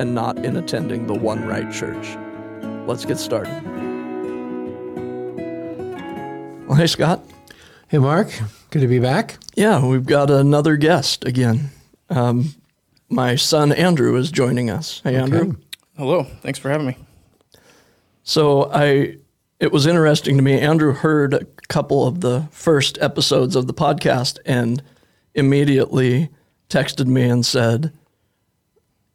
and not in attending the one right church. Let's get started. Well, hey, Scott. Hey, Mark. Good to be back. Yeah, we've got another guest again. Um, my son Andrew is joining us. Hey, Andrew. Hello. Thanks for having me. So I, it was interesting to me. Andrew heard a couple of the first episodes of the podcast and immediately texted me and said,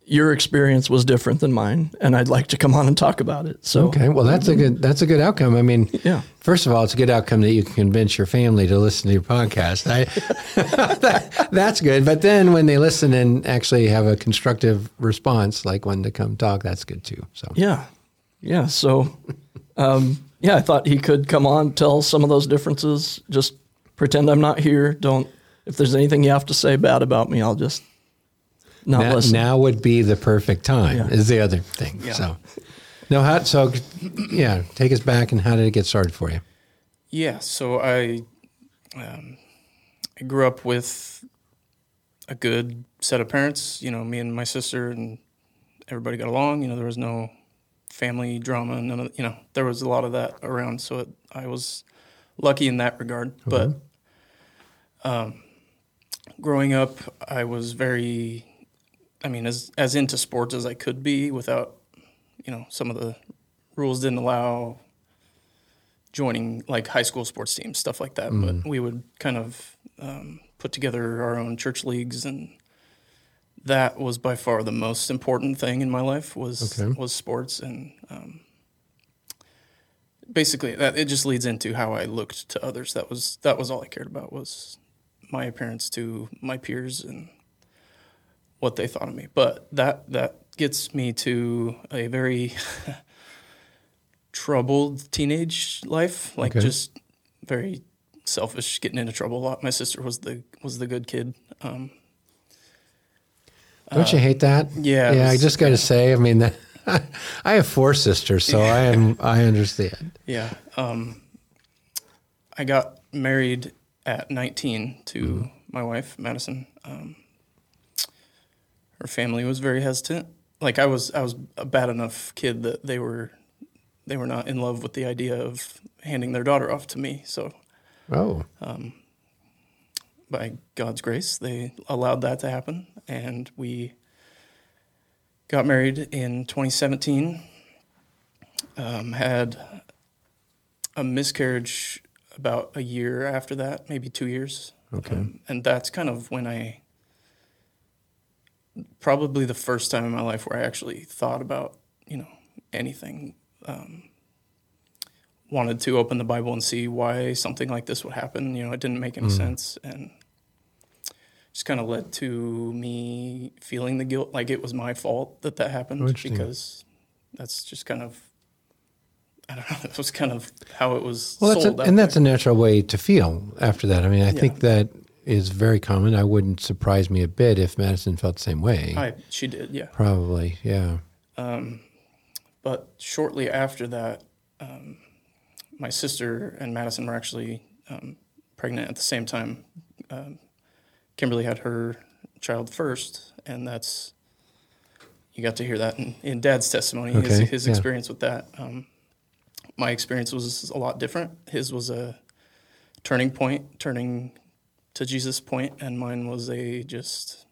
your experience was different than mine, and I'd like to come on and talk about it. So okay, well that's a good that's a good outcome. I mean, yeah. First of all, it's a good outcome that you can convince your family to listen to your podcast. I, that, that's good. But then when they listen and actually have a constructive response, like when to come talk, that's good too. So yeah, yeah. So um, yeah, I thought he could come on, tell some of those differences. Just pretend I'm not here. Don't. If there's anything you have to say bad about me, I'll just not now, listen. Now would be the perfect time. Yeah. Is the other thing. Yeah. So, no, how, so yeah, take us back and how did it get started for you? Yeah, so I, um, I grew up with a good set of parents. You know, me and my sister and everybody got along. You know, there was no family drama. None of you know, there was a lot of that around. So it, I was lucky in that regard. Mm-hmm. But um, growing up, I was very I mean, as as into sports as I could be without, you know, some of the rules didn't allow joining like high school sports teams, stuff like that. Mm. But we would kind of um, put together our own church leagues, and that was by far the most important thing in my life was okay. was sports, and um, basically that it just leads into how I looked to others. That was that was all I cared about was my appearance to my peers and what they thought of me. But that that gets me to a very troubled teenage life, like okay. just very selfish, getting into trouble a lot. My sister was the was the good kid. Um, Don't uh, you hate that? Yeah, yeah. Was, I just got to say, I mean, that, I have four sisters, so I am I understand. Yeah, um, I got married at 19 to mm. my wife, Madison. Um, her family was very hesitant. Like I was, I was a bad enough kid that they were, they were not in love with the idea of handing their daughter off to me. So, oh, um, by God's grace, they allowed that to happen, and we got married in 2017. Um, had a miscarriage about a year after that, maybe two years. Okay. Um, and that's kind of when I probably the first time in my life where I actually thought about, you know, anything. Um, wanted to open the Bible and see why something like this would happen. You know, it didn't make any mm. sense, and just kind of led to me feeling the guilt, like it was my fault that that happened, because that's just kind of. I don't know. That was kind of how it was. Well, that's a, and there. that's a natural way to feel after that. I mean, I yeah. think that is very common. I wouldn't surprise me a bit if Madison felt the same way. I, she did, yeah. Probably, yeah. Um, but shortly after that, um, my sister and Madison were actually um, pregnant at the same time. Um, Kimberly had her child first, and that's you got to hear that in, in Dad's testimony, okay. his, his yeah. experience with that. Um, my experience was a lot different. His was a turning point, turning to Jesus' point, and mine was a just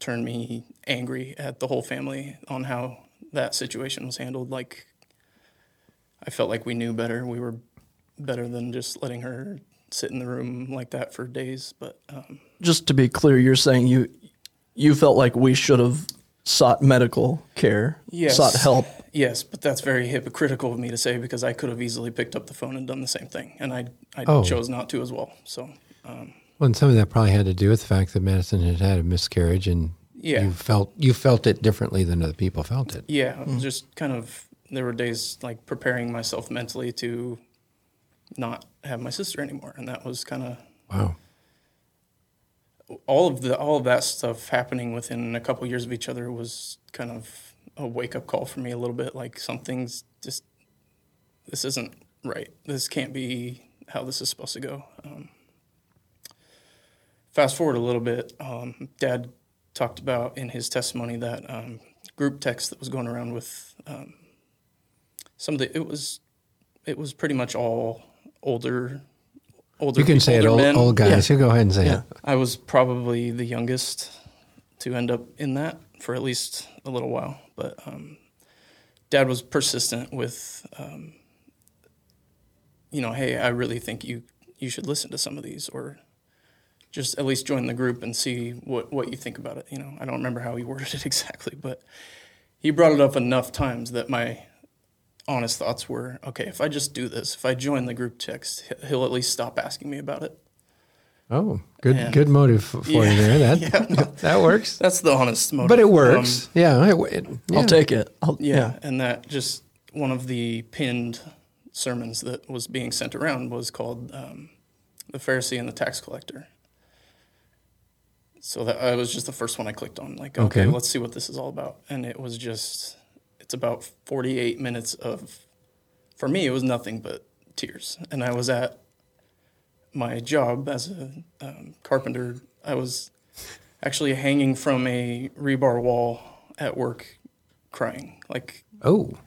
turned me angry at the whole family on how that situation was handled. Like I felt like we knew better. We were better than just letting her sit in the room like that for days. But um, just to be clear, you're saying you you felt like we should have sought medical care, yes. sought help Yes, but that's very hypocritical of me to say because I could have easily picked up the phone and done the same thing, and I I oh. chose not to as well. So, um, well, and some of that probably had to do with the fact that Madison had had a miscarriage, and Yeah. you felt you felt it differently than other people felt it. Yeah, it just kind of there were days like preparing myself mentally to not have my sister anymore, and that was kind of Wow. All of the all of that stuff happening within a couple years of each other was kind of a wake up call for me a little bit. Like something's just this isn't right. This can't be how this is supposed to go. Um, fast forward a little bit, um, Dad talked about in his testimony that um, group text that was going around with um, some of the it was it was pretty much all older older You can people, say it, older old, old guys. You go ahead and say Yeah. it. I was probably the youngest to end up in that for at least a little while. But um, dad was persistent with, um, you know, hey, I really think you you should listen to some of these, or just at least join the group and see what what you think about it. You know, I don't remember how he worded it exactly, but he brought it up enough times that my honest thoughts were, okay, if I just do this, if I join the group text, he- he'll at least stop asking me about it. Oh, good And- good motive for you there. That Yeah, that works. That's the honest motive. But it Um, works. yeah, it, it, yeah. I'll take it. I'll, yeah, and that just one of the pinned sermons that was being sent around was called um, "The Pharisee and the Tax Collector." So that I was just the first one I clicked on. Like, okay, Okay. let's see what this is all about. And it was just, it's about forty-eight minutes of, for me, it was nothing but tears. And I was at my job as a um, carpenter. I was actually hanging from a rebar wall at work, crying. Like Oh,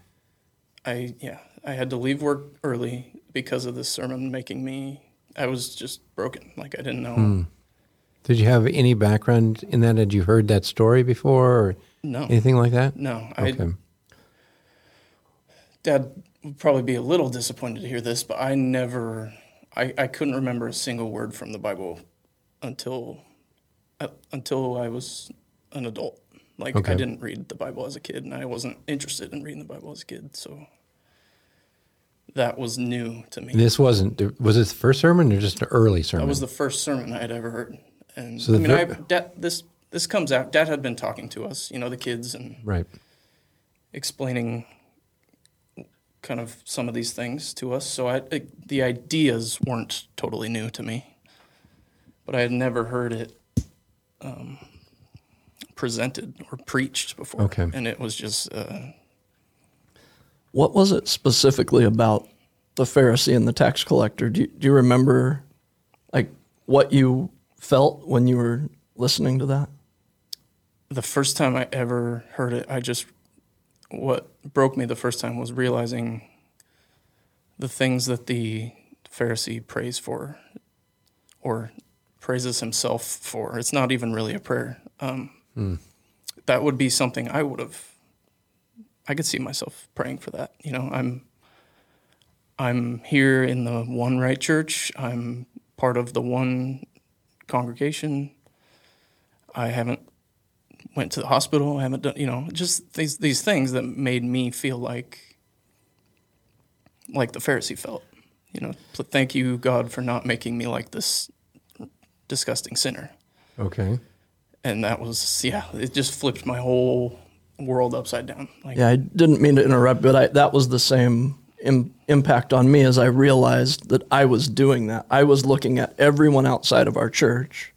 I yeah, I had to leave work early because of this sermon making me I was just broken. Like I didn't know did you have any background in that? Had you heard that story before or no. anything like that? No. I Okay. Dad would probably be a little disappointed to hear this, but I never I, I couldn't remember a single word from the Bible until uh, until I was an adult. Like Okay. I didn't read the Bible as a kid and I wasn't interested in reading the Bible as a kid, so that was new to me. This wasn't. Was this the first sermon or just an early sermon? That was the first sermon I had ever heard. And So I mean, I, Dad, this this comes out. Dad had been talking to us, you know, the kids, and right. explaining kind of some of these things to us. So I, it, the ideas weren't totally new to me, but I had never heard it um, presented or preached before. Okay. and it was just uh, What was it specifically about the Pharisee and the tax collector? Do you, do you remember, like, what you felt when you were listening to that? the first time I ever heard it, I just what broke me the first time was realizing the things that the Pharisee prays for or praises himself for. It's not even really a prayer. Um, That would be something I would have. I could see myself praying for that. You know, I'm. I'm here in the one right church. I'm part of the one congregation. I haven't went to the hospital. I haven't done, you know, just these these things that made me feel like like the Pharisee felt. You know, thank you God for not making me like this disgusting sinner. Okay. And that was yeah, it just flipped my whole world upside down. Like Yeah, I didn't mean to interrupt, but I, that was the same Im- impact on me as I realized that I was doing that. I was looking at everyone outside of our church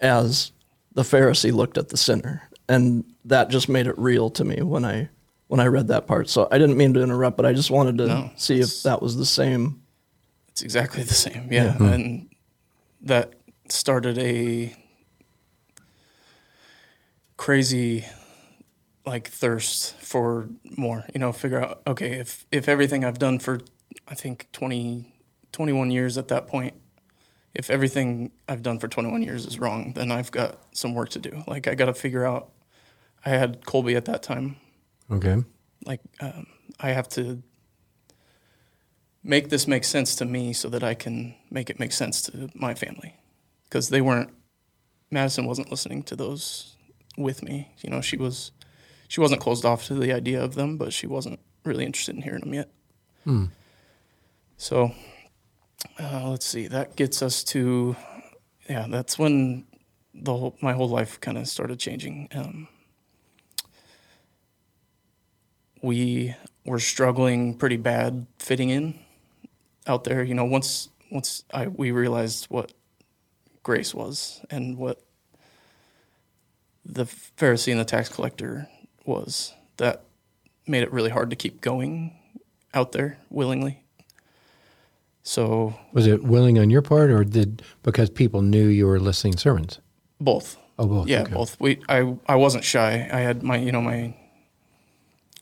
as the Pharisee looked at the sinner, and that just made it real to me when I when I read that part. So I didn't mean to interrupt, but I just wanted to No, see if that was the same. It's exactly the same. Yeah. And that started a crazy like thirst for more, you know, figure out okay, if if everything I've done for I think 20 21 years at that point, if everything I've done for 21 years is wrong, then I've got some work to do. Like I got to figure out I had Colby at that time. Okay. like um, I have to make this make sense to me so that I can make it make sense to my family. Because they weren't Madison wasn't listening to those with me. You know she was she wasn't closed off to the idea of them but she wasn't really interested in hearing them yet. So uh, let's see that gets us to yeah that's when the whole my whole life kind of started changing. Um, we were struggling pretty bad fitting in out there. You know, once once I we realized what grace was and what the Pharisee and the tax collector was, that made it really hard to keep going out there willingly. So Was it willing on your part, or did because people knew you were listening sermons? both. Oh, both. Yeah, okay. both. We I I wasn't shy. I had my you know my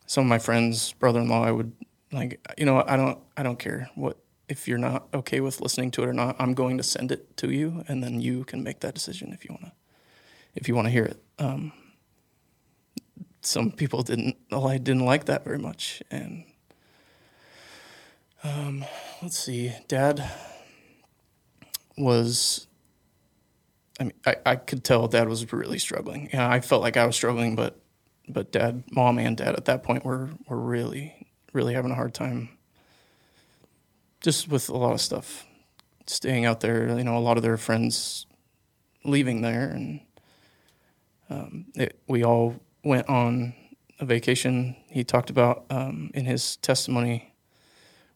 some of my friends, brother-in-law. I would like you know I don't I don't care what if you're not okay with listening to it or not. I'm going to send it to you, and then you can make that decision if you want to if you want to hear it. Um, some people didn't I didn't like that very much, and um, let's see, Dad was I mean, I, I could tell dad was really struggling. Yeah, I felt like I was struggling, but but dad, mom, and dad at that point were were really really having a hard time. Just with a lot of stuff, staying out there. You know, a lot of their friends leaving there, and um, it, we all went on a vacation. He talked about um, in his testimony.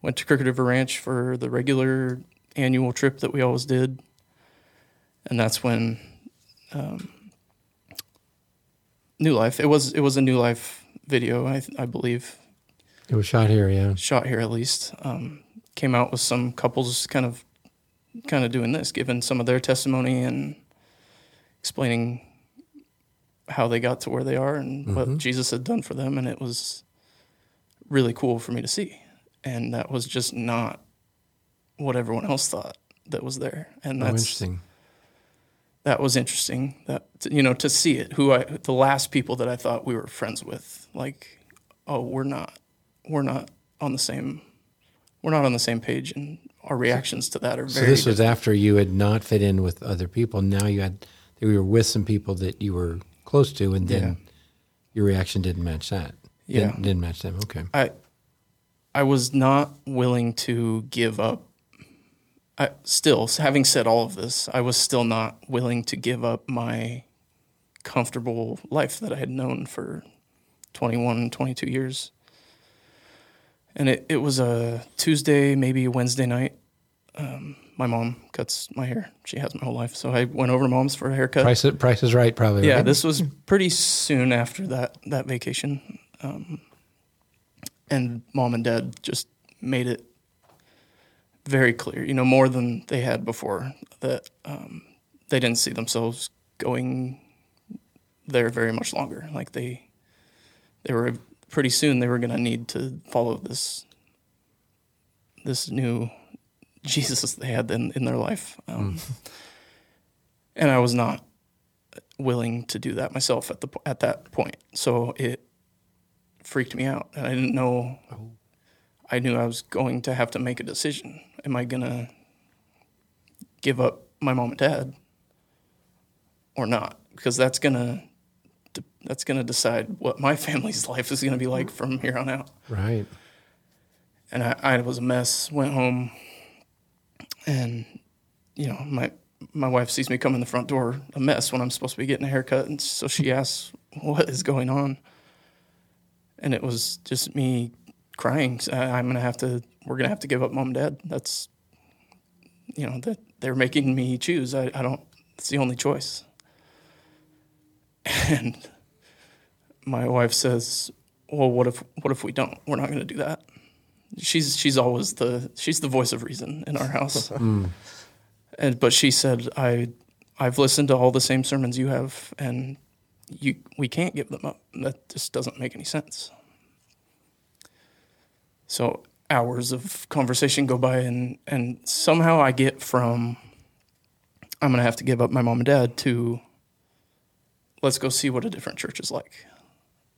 Went to Crooked River Ranch for the regular annual trip that we always did and that's when um, New Life. It was it was a New Life video, I, I believe, It was shot here, yeah. shot here at least. Um, came out with some couples kind of kind of doing this, giving some of their testimony and explaining how they got to where they are and what Jesus had done for them, and it was really cool for me to see. And that was just not what everyone else thought that was there, and Oh, that's interesting. that was interesting that you know to see it who i the last people that i thought we were friends with like oh we're not we're not on the same we're not on the same page and our reactions to that are So very this was after you had not fit in with other people. Now you had you were with some people that you were close to, and then Yeah. your reaction didn't match that. Yeah. didn't, didn't match them. Okay, I I was not willing to give up. I still, having said all of this, I was still not willing to give up my comfortable life that I had known for 21, 22 years. And it, it was a Tuesday, maybe Wednesday night. Um, my mom cuts my hair. She has my whole life. So I went over to mom's for a haircut. price price is right, probably. Yeah, right? this was pretty soon after that that vacation, um, and mom and dad just made it very clear, you know, more than they had before, that um, they didn't see themselves going there very much longer. Like they, they were pretty soon they were going to need to follow this, this new Jesus they had in in their life, um, and I was not willing to do that myself at the at that point. So it freaked me out, I didn't know. Oh. I knew I was going to have to make a decision. Am I gonna give up my mom and dad, or not? Because that's gonna that's gonna decide what my family's life is gonna be like from here on out right. and I, I was a mess. Went home, and you know my my wife sees me come in the front door a mess when I'm supposed to be getting a haircut, and so she asks what is going on, and it was just me crying. So I, I'm gonna have to. We're gonna have to give up mom and dad. That's you know that they're making me choose. I, I don't. It's the only choice. And my wife says, "Well, what if what if we don't? We're not going to do that." she's she's always the she's the voice of reason in our house. Hmm. And but she said, "I I've listened to all the same sermons you have, and you we can't give them up. That just doesn't make any sense." So hours of conversation go by, and and somehow I get from I'm gonna have to give up my mom and dad to let's go see what a different church is like,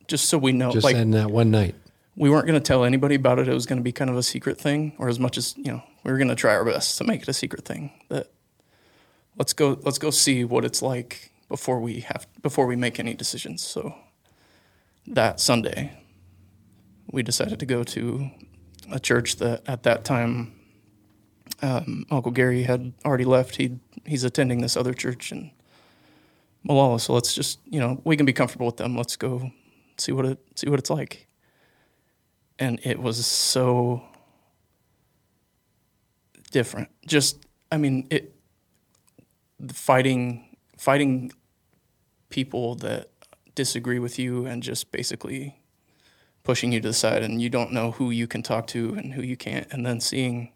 just so we know. Just like in that one night. we weren't going to tell anybody about it. It was going to be kind of a secret thing, or as much as you know, we were going to try our best to make it a secret thing. That let's go, let's go see what it's like before we have before we make any decisions. So that Sunday, we decided to go to a church that at that time um, Uncle Gary had already left. He he's attending this other church, and Molalla. So let's just you know we can be comfortable with them. Let's go see what it see what it's like. And it was so different. Just I mean it The fighting fighting people that disagree with you and just basically pushing you to the side and you don't know who you can talk to and who you can't. And then seeing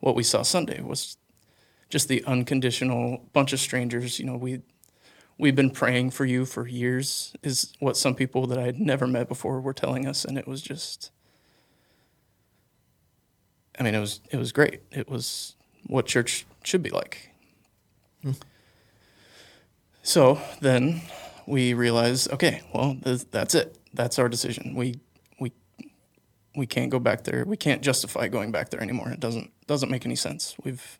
what we saw Sunday was just the unconditional bunch of strangers. You know we we've been praying for you for years is what some people that I had never met before were telling us. And it was just I mean it was it was great. It was what church should be like. So then we realize, okay well th- that's it that's our decision we we we can't go back there we can't justify going back there anymore it doesn't doesn't make any sense we've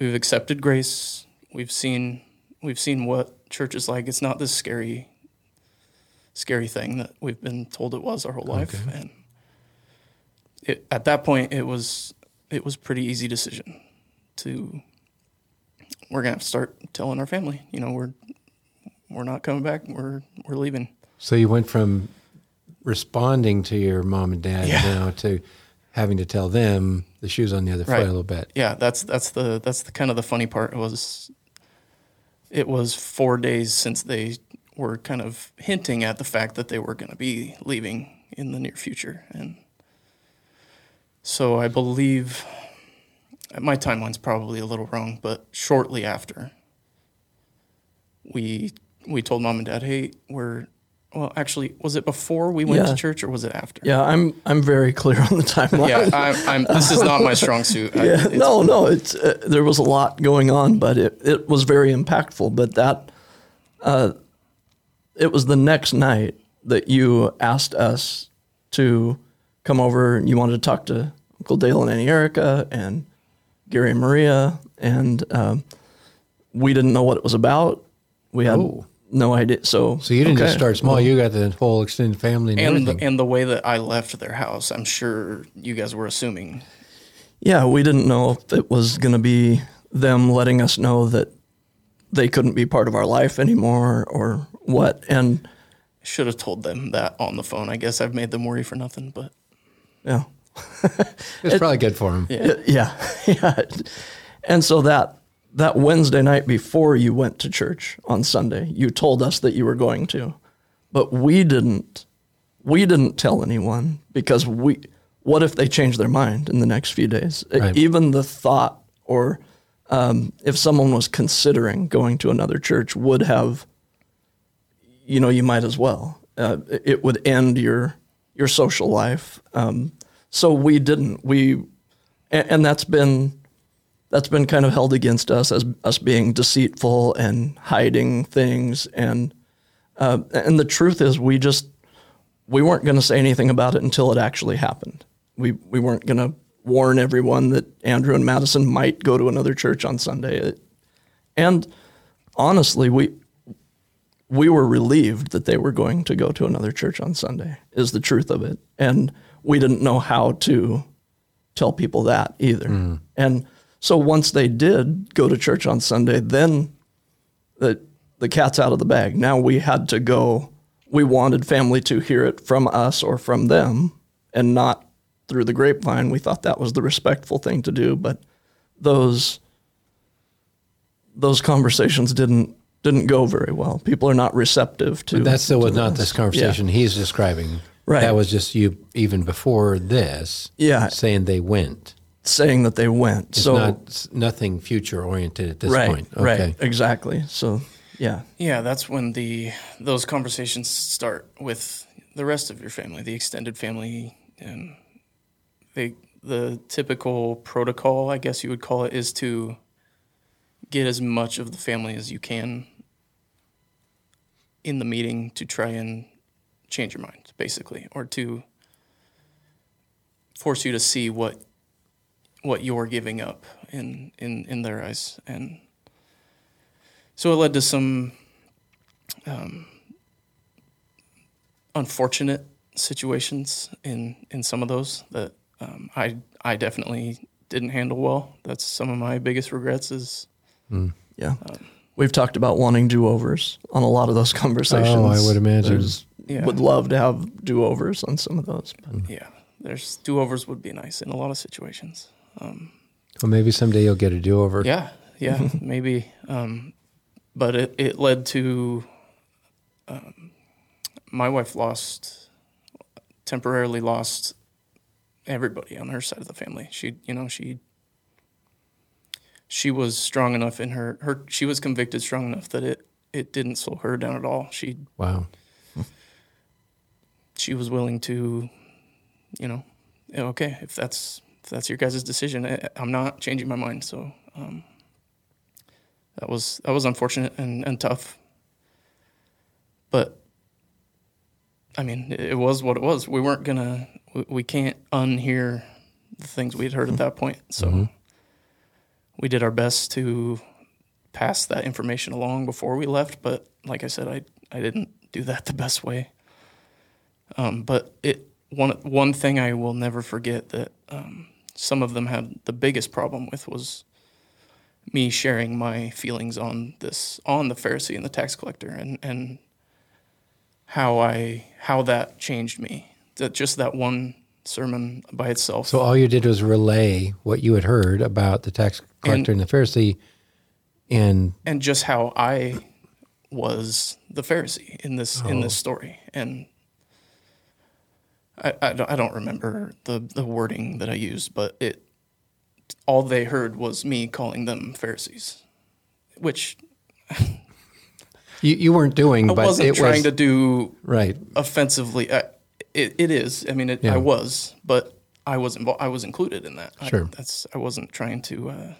we've accepted grace we've seen we've seen what church is like. It's not this scary, scary thing that we've been told it was our whole life. Okay. And it, at that point, it was it was pretty easy decision to we're gonna have to start telling our family. You know, we're we're not coming back. We're we're leaving. So you went from responding to your mom and dad yeah. now to having to tell them the shoes on the other right. foot a little bit. Yeah, that's that's the that's the kind of the funny part was it was four days since they were kind of hinting at the fact that they were going to be leaving in the near future. And so I believe my timeline's probably a little wrong, but shortly after, we we told mom and dad, "Hey, we're well, actually, was it before we went yeah. to church or was it after? Yeah, I'm I'm very clear on the timeline. yeah, I'm, I'm, this is not my strong suit. yeah, I, no, no, it's uh, there was a lot going on, but it, it was very impactful. But that, uh, it was the next night that you asked us to come over and you wanted to talk to Uncle Dale and Annie Erica and Gary and Maria, and um, we didn't know what it was about. We had. Oh no idea. So, so you didn't okay. just start small. Well, you got the whole extended family and, and the, and the way that I left their house, I'm sure you guys were assuming. Yeah, we didn't know if it was going to be them letting us know that they couldn't be part of our life anymore or what. And should have told them that on the phone. I guess I've made them worry for nothing, but yeah, it's it, probably good for him. Yeah. yeah, yeah. And so that that Wednesday night before you went to church on Sunday, you told us that you were going to, but we didn't. We didn't tell anyone because we. What if they change their mind in the next few days? Right. Even the thought, or um, if someone was considering going to another church, would have. You know, you might as well. Uh, it would end your your social life. Um, so we didn't. We, and, that's been that's been kind of held against us as us being deceitful and hiding things. And uh, and the truth is we just we weren't going to say anything about it until it actually happened. We we weren't going to warn everyone that Andrew and Madison might go to another church on Sunday. It, and honestly we we were relieved that they were going to go to another church on Sunday is the truth of it. And we didn't know how to tell people that either mm. and so once they did go to church on Sunday, then the the cat's out of the bag. Now we had to go. We wanted family to hear it from us or from them, and not through the grapevine. We thought that was the respectful thing to do, but those those conversations didn't didn't go very well. People are not receptive to. But that still was not this conversation yeah. he's describing. Right. That was just you even before this. Yeah. Saying they went saying that they went. It's so not nothing future oriented at this right, point. Okay. Right, exactly. So yeah, yeah, that's when the those conversations start with the rest of your family, the extended family, and they the typical protocol, I guess you would call it, is to get as much of the family as you can in the meeting to try and change your mind, basically, or to force you to see what what you're giving up in, in, in their eyes. And so it led to some um, unfortunate situations in, in some of those that um, I, I definitely didn't handle well. That's some of my biggest regrets is mm. yeah. Um, We've talked about wanting do overs on a lot of those conversations. Oh, I would imagine. There's- Yeah. Would love to have do overs on some of those. but- Yeah, there's do overs would be nice in a lot of situations. Well, maybe someday you'll get a do over. Yeah, yeah, maybe. Um, but it, it led to um, my wife lost temporarily lost everybody on her side of the family. She, you know, she she was strong enough in her her she was convicted strong enough that it it didn't slow her down at all. She Wow. She was willing to, you know, okay, if that's if that's your guys' decision, I, I'm not changing my mind. So um, that was that was unfortunate and, and tough. But I mean, it, it was what it was. We weren't gonna. We, we can't unhear the things we had heard at that point. So we did our best to pass that information along before we left. But like I said, I I didn't do that the best way. Um, but it one one thing I will never forget that um, some of them had the biggest problem with was me sharing my feelings on this on the Pharisee and the tax collector and and how I how that changed me. That just that one sermon by itself. So all you did was relay what you had heard about the tax collector and, the Pharisee, and and just how I was the Pharisee in this in this story. And I, I, don't, I don't remember the, the wording that I used, but it all they heard was me calling them Pharisees, which you, you weren't doing. I but wasn't it trying was, to do right. offensively. I, it, it is. I mean, it, Yeah. I was, but I was involved. I was included in that. I- Sure. that's. I wasn't trying to uh,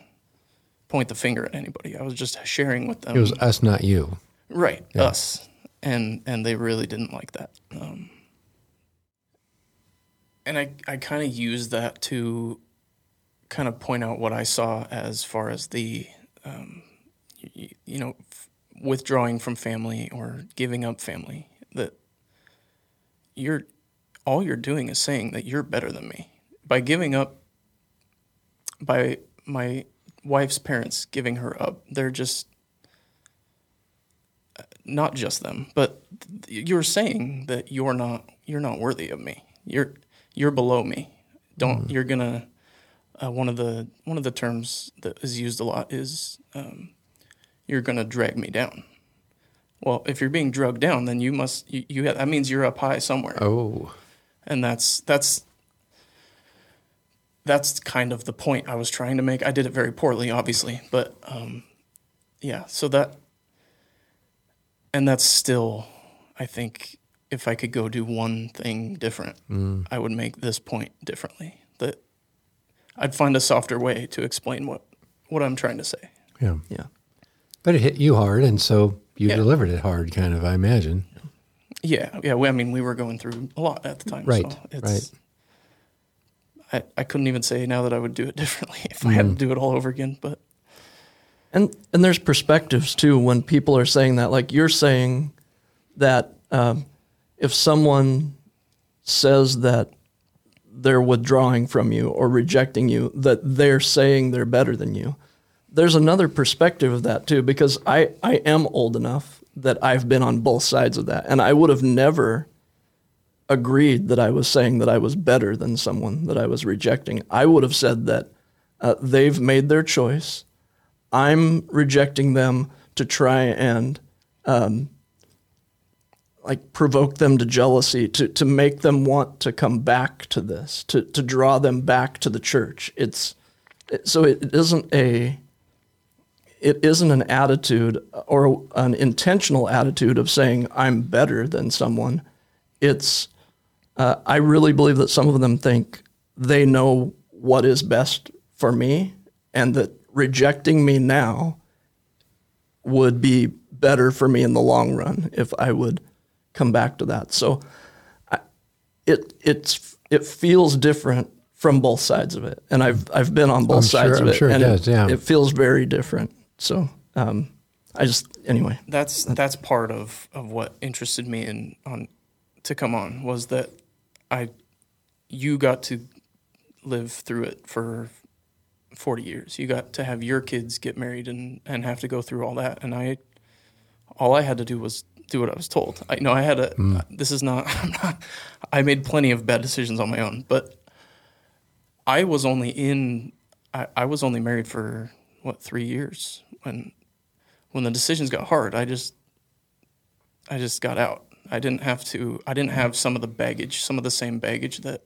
point the finger at anybody. I was just sharing with them. It was us, not you. Right, us, and and they really didn't like that. Um, and I I kind of used that to kind of point out what I saw as far as the, um, you, you know, f- withdrawing from family or giving up family. That you're all you're doing is saying that you're better than me by giving up. By my wife's parents giving her up, they're just not just them, but you're saying that you're not you're not worthy of me. You're you're below me. Don't you're gonna uh, one of the one of the terms that is used a lot is um, you're gonna drag me down. Well, if you're being drugged down, then you must you, you that means you're up high somewhere, Oh, and that's that's that's kind of the point I was trying to make. I did it very poorly, obviously, but um, yeah. So that and that's still, I think, if I could go do one thing different, I would make this point differently. That I'd find a softer way to explain what what I'm trying to say. yeah. Yeah. But it hit you hard, and so you Yeah. delivered it hard, kind of. I imagine. Yeah, yeah. We, I mean, we were going through a lot at the time, Right, So it's, I, I couldn't even say now that I would do it differently if I had to do it all over again. But And and there's perspectives too when people are saying that. Like you're saying that um, if someone says that they're withdrawing from you or rejecting you, that they're saying they're better than you. There's another perspective of that too, because I, I am old enough that I've been on both sides of that. And I would have never agreed that I was saying that I was better than someone that I was rejecting. I would have said that uh, they've made their choice. I'm rejecting them to try and um, like provoke them to jealousy, to to make them want to come back to this, to to draw them back to the church. It's it, so it isn't a it isn't an attitude or an intentional attitude of saying I'm better than someone. It's uh, I really believe that some of them think they know what is best for me, and that rejecting me now would be better for me in the long run if I would come back to that. So I, it it's it feels different from both sides of it, and I've I've been on both I'm sides sure- of I'm it, sure it and does, yeah. it feels very different. So um, I just anyway. that's that's part of, of what interested me in on to come on was that I you got to live through it for 40 years. You got to have your kids get married and, and have to go through all that. And I, all I had to do was do what I was told. I know I had a, Hmm. this is not, I'm not, I made plenty of bad decisions on my own, but I was only in, I, I was only married for what, three years when, when the decisions got hard, I just, I just got out. I didn't have to, I didn't have some of the baggage, some of the same baggage that,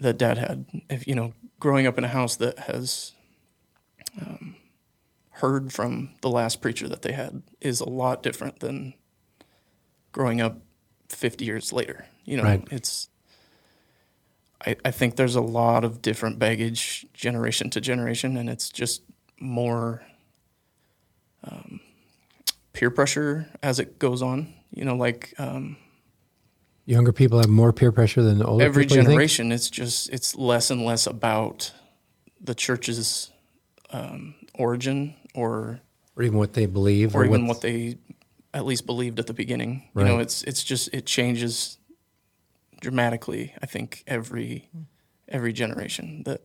that dad had. If, you know, growing up in a house that has, um, heard from the last preacher that they had is a lot different than growing up 50 years later. You know, Right. it's, I, I think there's a lot of different baggage generation to generation, and it's just more um, peer pressure as it goes on. You know, like um, Younger people have more peer pressure than older every people. generation, it's just it's less and less about the church's um, origin or or even what they believe, or even what- they at least believed at the beginning. You know, it's it's just it changes dramatically. I think every every generation that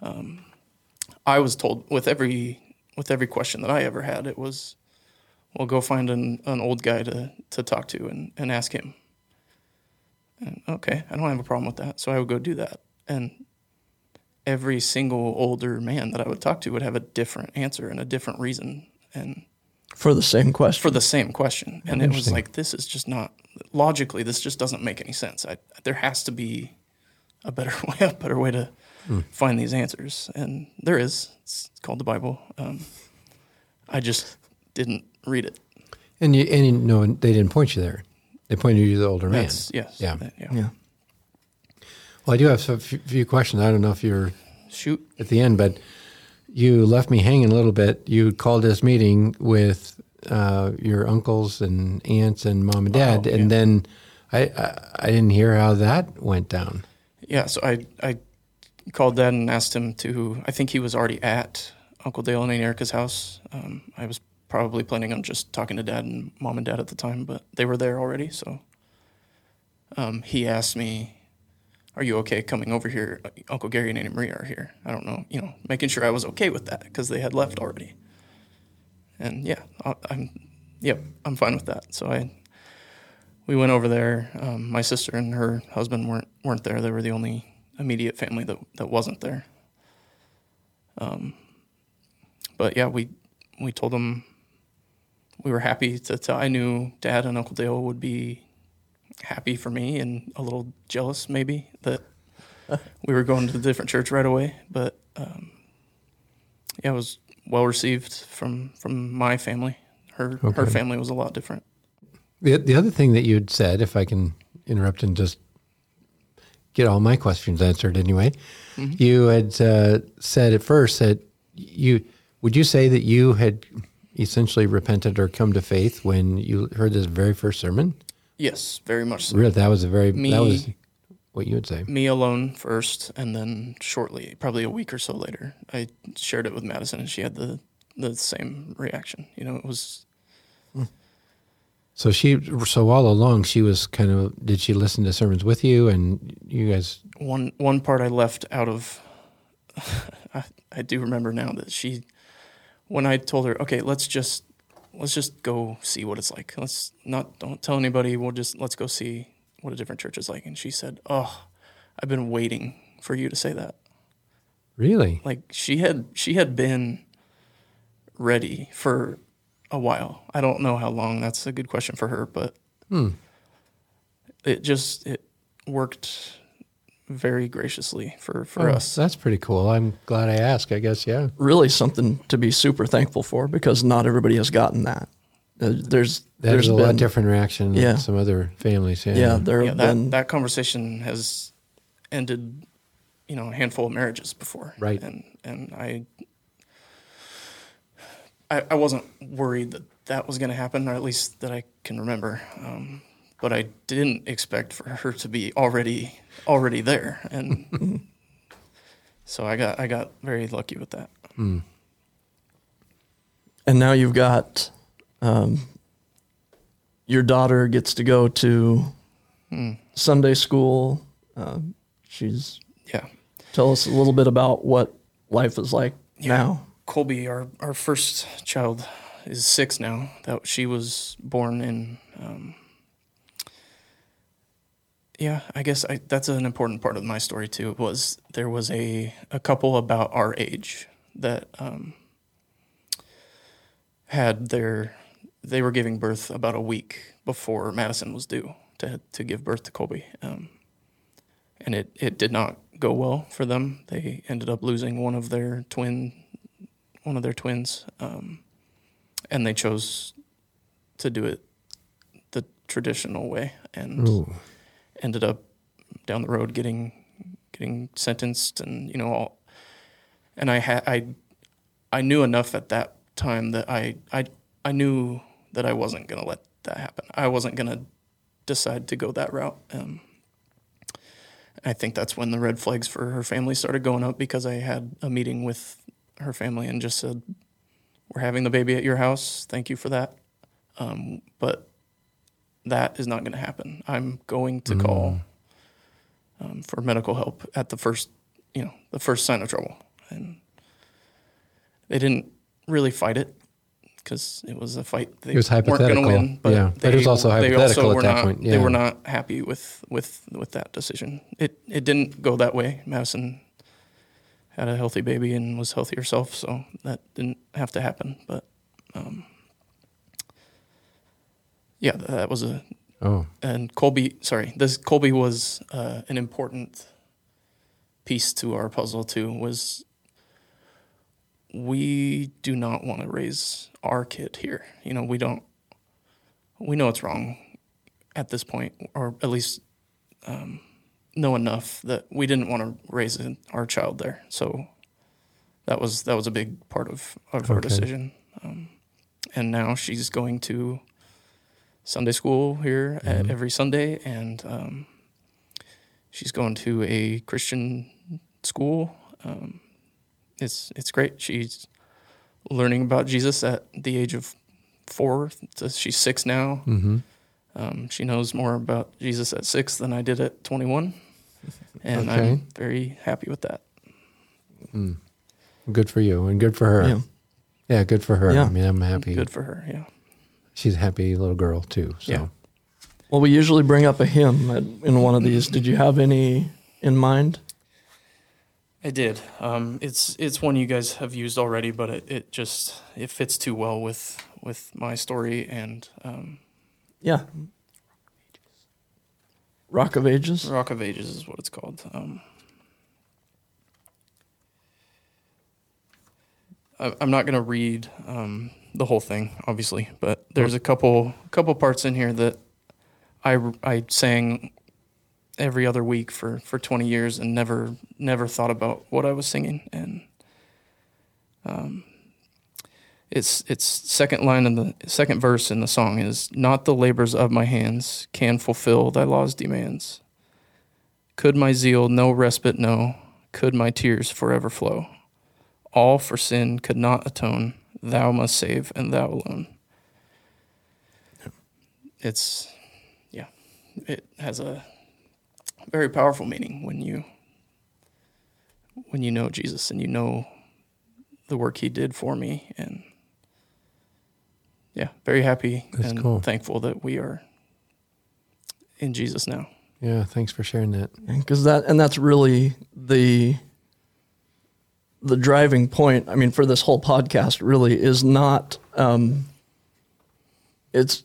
um, I was told with every with every question that I ever had, it was, well, go find an, an old guy to to talk to and, and ask him. And okay, I don't have a problem with that, so I would go do that. And every single older man that I would talk to would have a different answer and a different reason and For the same question. for the same question. And it was like this is just not logically this just doesn't make any sense. I, there has to be a better way, a better way to find these answers, and there is. It's called the Bible. Um, I just didn't read it. and you and you know they didn't point you there. They pointed you to the older man. Yes. Yeah. that- yeah. yeah. Well, I do have a few questions. I don't know if you're Shoot. at the end, but you left me hanging a little bit. You called this meeting with uh, your uncles and aunts and mom and dad, Oh, and then I, I I didn't hear how that went down. Yeah, so I I called Dad and asked him to. I think he was already at Uncle Dale and Aunt Erica's house. Um, I was probably planning on just talking to Dad and Mom and Dad at the time, but they were there already. So um, he asked me, "Are you okay coming over here? Uncle Gary and Aunt Maria are here." I don't know, you know, making sure I was okay with that because they had left already. And yeah, I, I'm, yep, I'm fine with that. So I we went over there. Um, my sister and her husband weren't weren't there. They were the only immediate family that that wasn't there. Um, but yeah, we we told them we were happy tell. I knew Dad and Uncle Dale would be happy for me and a little jealous maybe that we were going to the different church right away. But um, yeah, it was well received from from my family. Her her family was a lot different. The the other thing that you'd said, if I can interrupt and just get all my questions answered anyway, you had uh, said at first that you would you say that you had essentially repented or come to faith when you heard this very first sermon? Yes, very much so. Really, that was a very Me- that was what you would say. me alone first, and then shortly, probably a week or so later, I shared it with Madison, and she had the the same reaction. You know, it was hmm. So she so all along she was kind of did she listen to sermons with you and you guys one one part I left out of. I, I do remember now that she, when I told her, okay, let's just let's just go see what it's like. Let's not don't tell anybody. We'll just let's go see what a different church is like. And she said, "Oh, I've been waiting for you to say that." really like she had she had been ready for a while. I don't know how long. That's a good question for her, but hmm. it just it worked very graciously for for Oh, us. That's pretty cool. I'm glad I asked. I guess yeah. Really something to be super thankful for because not everybody has gotten that. Uh, There's There's there's a been lot different reaction Yeah. than some other families. Yeah. yeah there Yeah, that been that conversation has ended, you know, a handful of marriages before. Right. And and I I, I wasn't worried that that was going to happen, or at least that I can remember. Um, but I didn't expect for her to be already already there, and so I got I got very lucky with that. and now you've got um, your daughter gets to go to Hmm. Sunday school. Uh, she's Yeah. Tell us a little bit about what life is like now. Colby, our, our first child, is six now. That she was born in. Um, yeah, I guess I, that's an important part of my story too. Was there was a a couple about our age that um, had their they were giving birth about a week before Madison was due to to give birth to Colby, um, and it it did not go well for them. They ended up losing one of their twin one of their twins, um, and they chose to do it the traditional way and Ooh. Ended up down the road getting getting sentenced and you know all and I had I I knew enough at that time that I I I knew that I wasn't gonna let that happen. I wasn't gonna decide to go that route. Um, I think that's when the red flags for her family started going up because I had a meeting with her family and just said, "We're having the baby at your house. Thank you for that, um, but that is not going to happen. I'm going to call um, for medical help at the first, you know, the first sign of trouble." And they didn't really fight it because it was a fight they It was weren't going to hypothetical. win. But Yeah, but it was also they hypothetical at that not, point, They were not happy with with with that decision. It it didn't go that way. Madison had a healthy baby and was healthy herself, so that didn't have to happen. But um, yeah, that was a Oh, and Colby. Sorry, this Colby was uh, an important piece to our puzzle too. Was we do not want to raise our kid here. You know, we don't. We know it's wrong at this point, or at least um, know enough that we didn't want to raise our child there. So that was that was a big part of, of our Okay. decision. Um, and now she's going to Sunday school here at every Sunday, and um, she's going to a Christian school. Um, it's it's great. She's learning about Jesus at the age of four. She's six now. mm-hmm. Um, she knows more about Jesus at six than I did at 21, and Okay. I'm very happy with that. good for you and good for her. Yeah. Yeah, good for her. Yeah. I mean, I'm happy. Good for her. Yeah. She's a happy little girl too. So. Yeah. Well, we usually bring up a hymn at, in one of these. Did you have any in mind? I did. Um, it's it's one you guys have used already, but it, it just it fits too well with with my story and um, Yeah. Rock of Ages. Rock of Ages is what it's called. Um, I, I'm not going to read um, the whole thing, obviously, but there's a couple couple parts in here that I I sang every other week for, for 20 years and never never thought about what I was singing. And um, it's it's second line in the second verse in the song is not the labors of my hands can fulfill thy law's demands. Could my zeal no respite know? Could my tears forever flow? All for sin could not atone thou must save and thou alone it's yeah it has a very powerful meaning when you when you know Jesus and you know the work he did for me and yeah very happy That's and cool. thankful that we are in Jesus now Yeah. Thanks for sharing that. because that and that's really the the driving point i mean for this whole podcast really is not um it's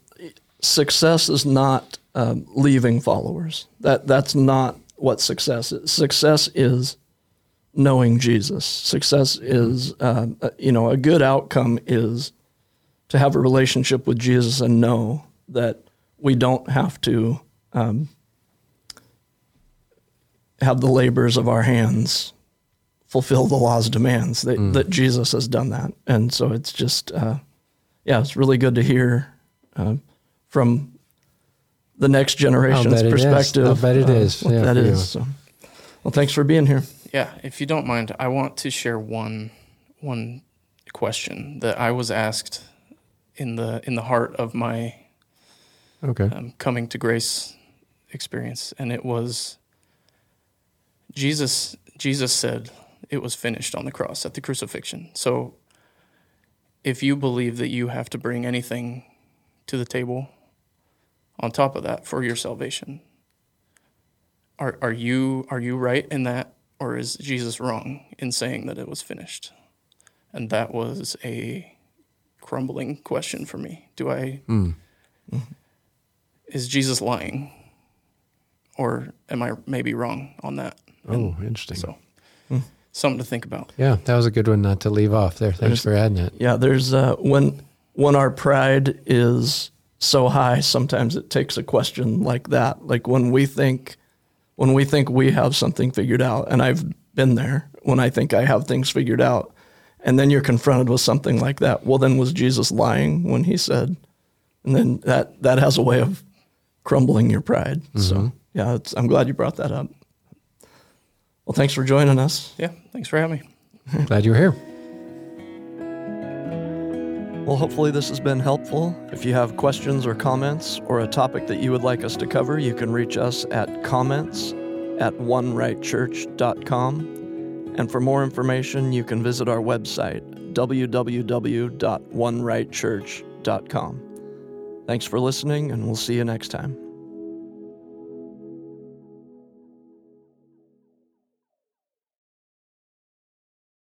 success is not um, leaving followers. That that's not what success is. Success is knowing jesus. Success is um, uh, you know a good outcome is to have a relationship with jesus and know that we don't have to um, have the labors of our hands fulfill the law's demands. That, that Jesus has done that, and so it's just, uh, yeah, it's really good to hear uh, from the next generation's bet it is. perspective. I'll bet it uh, is, what yeah, that for you. is. So, well, thanks for being here. Yeah, if you don't mind, I want to share one one question that I was asked in the in the heart of my Okay. um, coming to grace experience, and it was Jesus Jesus said it was finished on the cross at the crucifixion. So if you believe that you have to bring anything to the table on top of that for your salvation, are are you are you right in that or is Jesus wrong in saying that it was finished? And that was a crumbling question for me. Do I hmm. is Jesus lying? Or am I maybe wrong on that? Oh, interesting. So hmm. Something to think about. Yeah, that was a good one not to leave off there. Thanks for adding it. Yeah, there's uh, when when our pride is so high, sometimes it takes a question like that. Like when we think when we think we have something figured out, and I've been there when I think I have things figured out, and then you're confronted with something like that. Well, then was Jesus lying when he said? And then that that has a way of crumbling your pride. So yeah, it's, I'm glad you brought that up. Well, thanks for joining us. Yeah, thanks for having me. Glad you were here. Well, hopefully, this has been helpful. If you have questions or comments or a topic that you would like us to cover, you can reach us at comments at onerightchurch.com. And for more information, you can visit our website, www.onerightchurch.com. Thanks for listening, and we'll see you next time.